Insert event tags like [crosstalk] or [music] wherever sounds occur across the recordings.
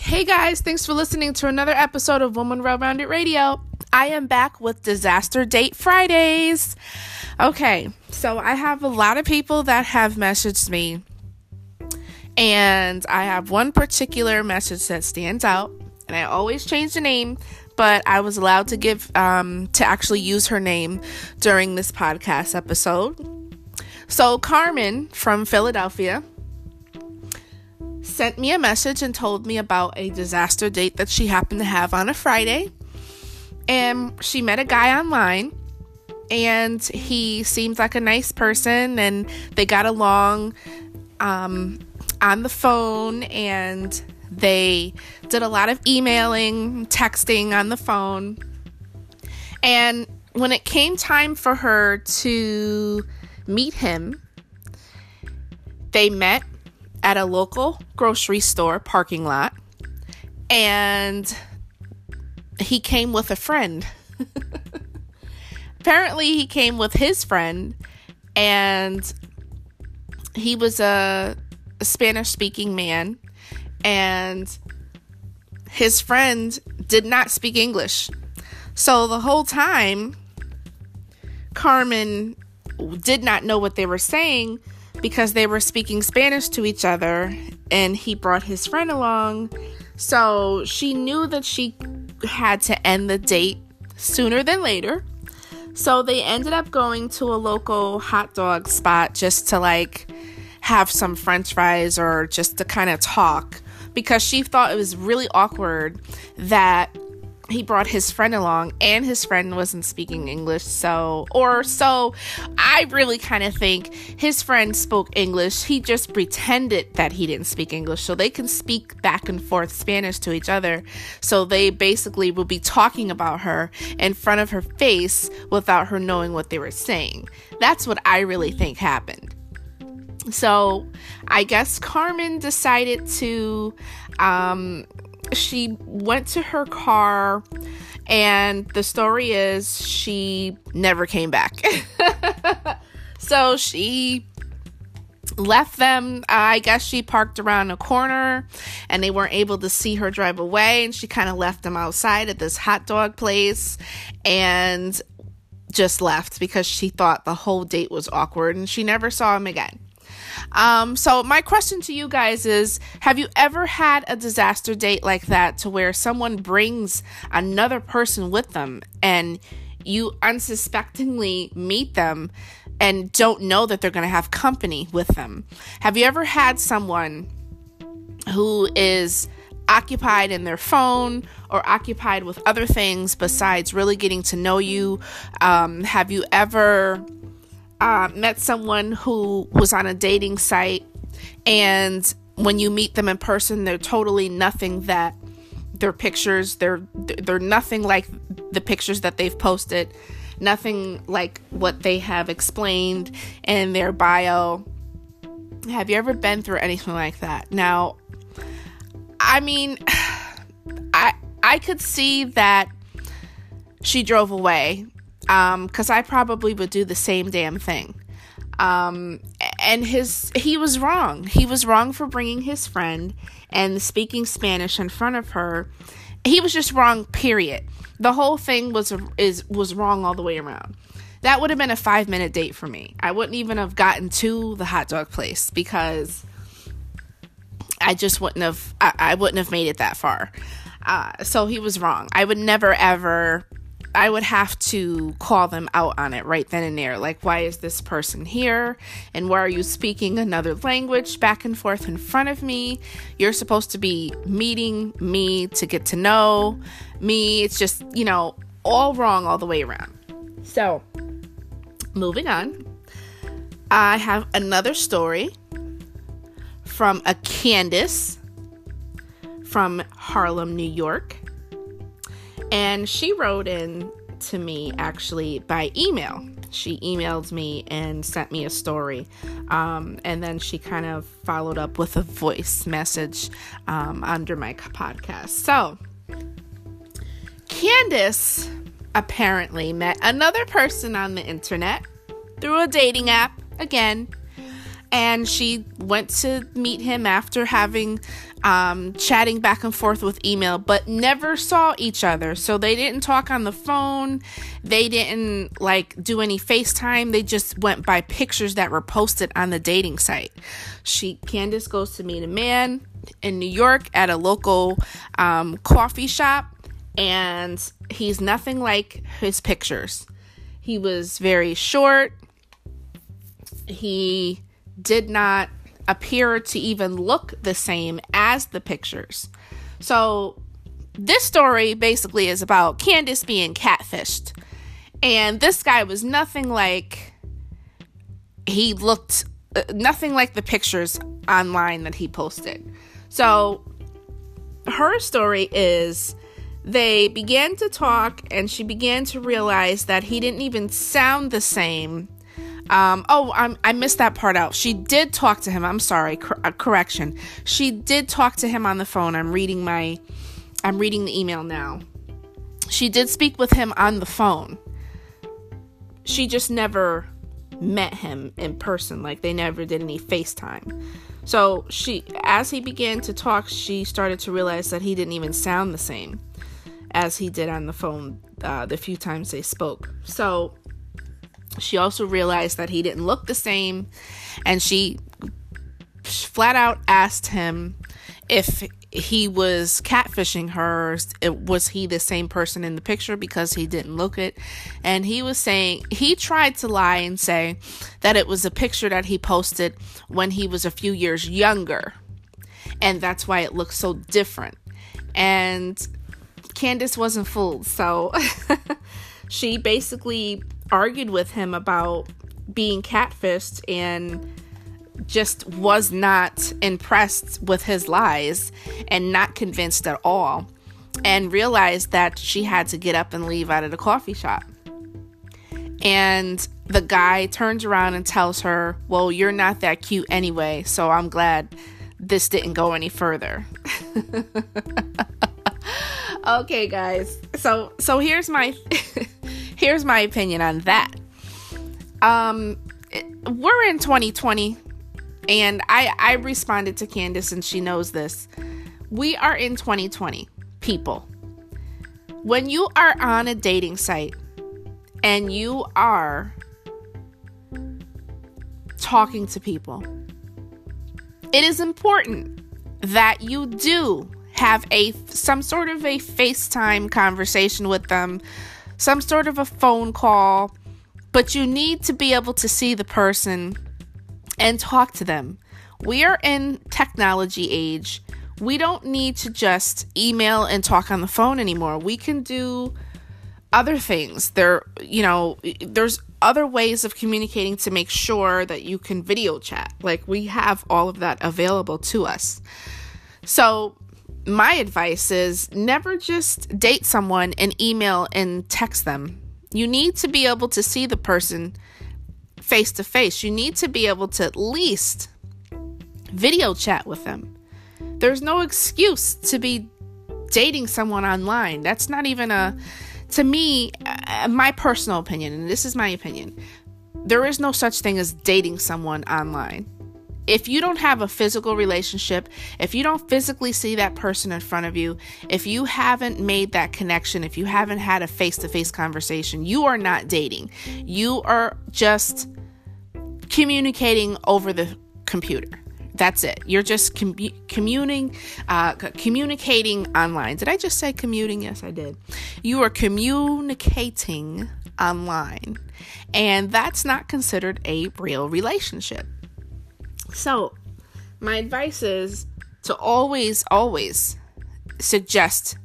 Hey guys, thanks for listening to another episode of Woman Well Rounded Radio. I am back with Disaster Date Fridays. Okay, so I have a lot of people that have messaged me, and I have one particular message that stands out, and I always change the name, but I was allowed to give um, to actually use her name during this podcast episode. So Carmen from Philadelphia sent me a message and told me about a disaster date that she happened to have on a Friday. And she met a guy online and he seemed like a nice person and they got along um, on the phone and they did a lot of emailing, texting on the phone. And when it came time for her to meet him, they met at a local grocery store parking lot and he came with a friend. [laughs] Apparently, he came with his friend and he was a, a Spanish speaking man and his friend did not speak English. So the whole time, Carmen did not know what they were saying because they were speaking Spanish to each other and he brought his friend along. So she knew that she had to end the date sooner than later. So they ended up going to a local hot dog spot just to like have some french fries or just to kind of talk because she thought it was really awkward that he brought his friend along and his friend wasn't speaking English. So, or so I really kind of think his friend spoke English. He just pretended that he didn't speak English so they can speak back and forth Spanish to each other. So they basically will be talking about her in front of her face without her knowing what they were saying. That's what I really think happened. So I guess Carmen decided to um, she went to her car and the story is she never came back. [laughs] so she left them. I guess she parked around a corner and they weren't able to see her drive away. And she kind of left them outside at this hot dog place and just left because she thought the whole date was awkward and she never saw him again. Um, so my question to you guys is have you ever had a disaster date like that to where someone brings another person with them and you unsuspectingly meet them and don't know that they're going to have company with them? Have you ever had someone who is occupied in their phone or occupied with other things besides really getting to know you? Um, have you ever uh, met someone who was on a dating site, and when you meet them in person, they're totally nothing that their pictures. They're they're nothing like the pictures that they've posted. Nothing like what they have explained in their bio. Have you ever been through anything like that? Now, I mean, [sighs] I I could see that she drove away because um, I probably would do the same damn thing. Um, and his he was wrong. He was wrong for bringing his friend and speaking Spanish in front of her. He was just wrong. Period. The whole thing was is was wrong all the way around. That would have been a five minute date for me. I wouldn't even have gotten to the hot dog place because I just wouldn't have. I, I wouldn't have made it that far. Uh, so he was wrong. I would never ever I would have to call them out on it right then and there. Like, why is this person here? And why are you speaking another language back and forth in front of me? You're supposed to be meeting me to get to know me. It's just, you know, all wrong all the way around. So, moving on, I have another story from a Candace from Harlem, New York. And she wrote in to me actually by email. She emailed me and sent me a story. Um, and then she kind of followed up with a voice message um, under my podcast. So, Candace apparently met another person on the internet through a dating app again and she went to meet him after having um, chatting back and forth with email, but never saw each other. So they didn't talk on the phone. They didn't like do any FaceTime. They just went by pictures that were posted on the dating site. She, Candace, goes to meet a man in New York at a local um, coffee shop, and he's nothing like his pictures. He was very short. He did not appear to even look the same as the pictures. So, this story basically is about Candace being catfished. And this guy was nothing like he looked uh, nothing like the pictures online that he posted. So, her story is they began to talk and she began to realize that he didn't even sound the same um, oh, I'm, I missed that part out. She did talk to him. I'm sorry. Cor- uh, correction. She did talk to him on the phone. I'm reading my, I'm reading the email now. She did speak with him on the phone. She just never met him in person. Like they never did any FaceTime. So she, as he began to talk, she started to realize that he didn't even sound the same as he did on the phone uh, the few times they spoke. So she also realized that he didn't look the same, and she flat out asked him if he was catfishing her was he the same person in the picture because he didn't look it? And he was saying he tried to lie and say that it was a picture that he posted when he was a few years younger and that's why it looks so different. And candace wasn't fooled so [laughs] she basically argued with him about being catfished and just was not impressed with his lies and not convinced at all and realized that she had to get up and leave out of the coffee shop. And the guy turns around and tells her, Well, you're not that cute anyway, so I'm glad this didn't go any further. [laughs] okay, guys. So so here's my [laughs] here's my opinion on that. Um, we're in 2020, and I I responded to Candace, and she knows this. We are in 2020, people. When you are on a dating site and you are talking to people, it is important that you do have a some sort of a FaceTime conversation with them some sort of a phone call, but you need to be able to see the person and talk to them. We are in technology age. We don't need to just email and talk on the phone anymore. We can do other things. There, you know, there's other ways of communicating to make sure that you can video chat. Like we have all of that available to us. So, my advice is never just date someone and email and text them. You need to be able to see the person face to face. You need to be able to at least video chat with them. There's no excuse to be dating someone online. That's not even a, to me, uh, my personal opinion, and this is my opinion, there is no such thing as dating someone online if you don't have a physical relationship, if you don't physically see that person in front of you, if you haven't made that connection, if you haven't had a face to face conversation, you are not dating. You are just communicating over the computer. That's it. You're just com- communing, uh, communicating online. Did I just say commuting? Yes, I did. You are communicating online, and that's not considered a real relationship. So, my advice is to always, always suggest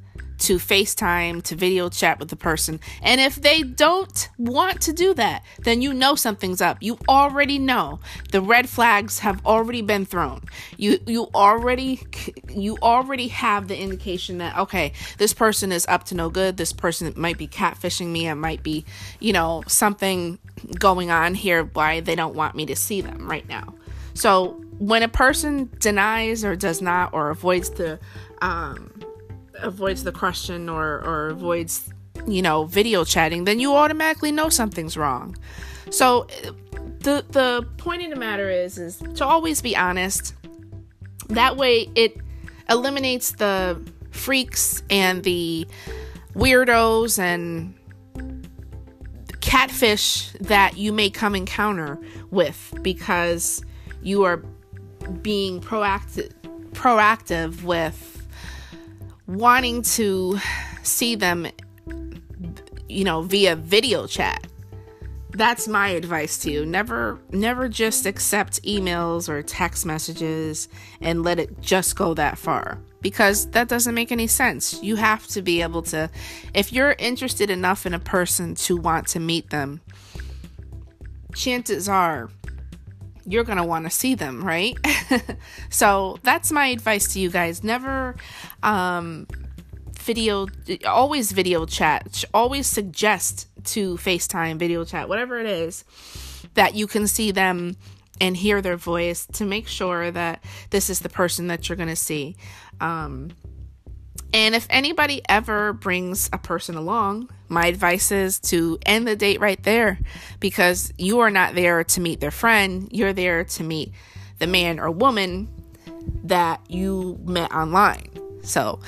to FaceTime, to video chat with the person. And if they don't want to do that, then you know something's up. You already know. The red flags have already been thrown. You you already you already have the indication that okay, this person is up to no good. This person might be catfishing me. It might be, you know, something going on here why they don't want me to see them right now. So when a person denies or does not or avoids the um, avoids the question or or avoids you know video chatting, then you automatically know something's wrong. So the the point of the matter is is to always be honest. That way it eliminates the freaks and the weirdos and catfish that you may come encounter with because you are being proactive proactive with wanting to see them you know via video chat. That's my advice to you. Never never just accept emails or text messages and let it just go that far because that doesn't make any sense. You have to be able to if you're interested enough in a person to want to meet them chances are you're going to want to see them right [laughs] so that's my advice to you guys never um video always video chat always suggest to FaceTime, video chat, whatever it is, that you can see them and hear their voice to make sure that this is the person that you're going to see. Um, and if anybody ever brings a person along, my advice is to end the date right there because you are not there to meet their friend. You're there to meet the man or woman that you met online. So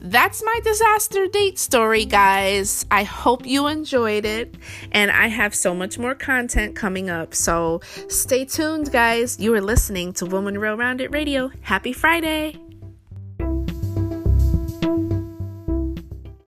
that's my disaster date story, guys. I hope you enjoyed it. And I have so much more content coming up. So stay tuned, guys. You are listening to Woman Well Rounded Radio. Happy Friday.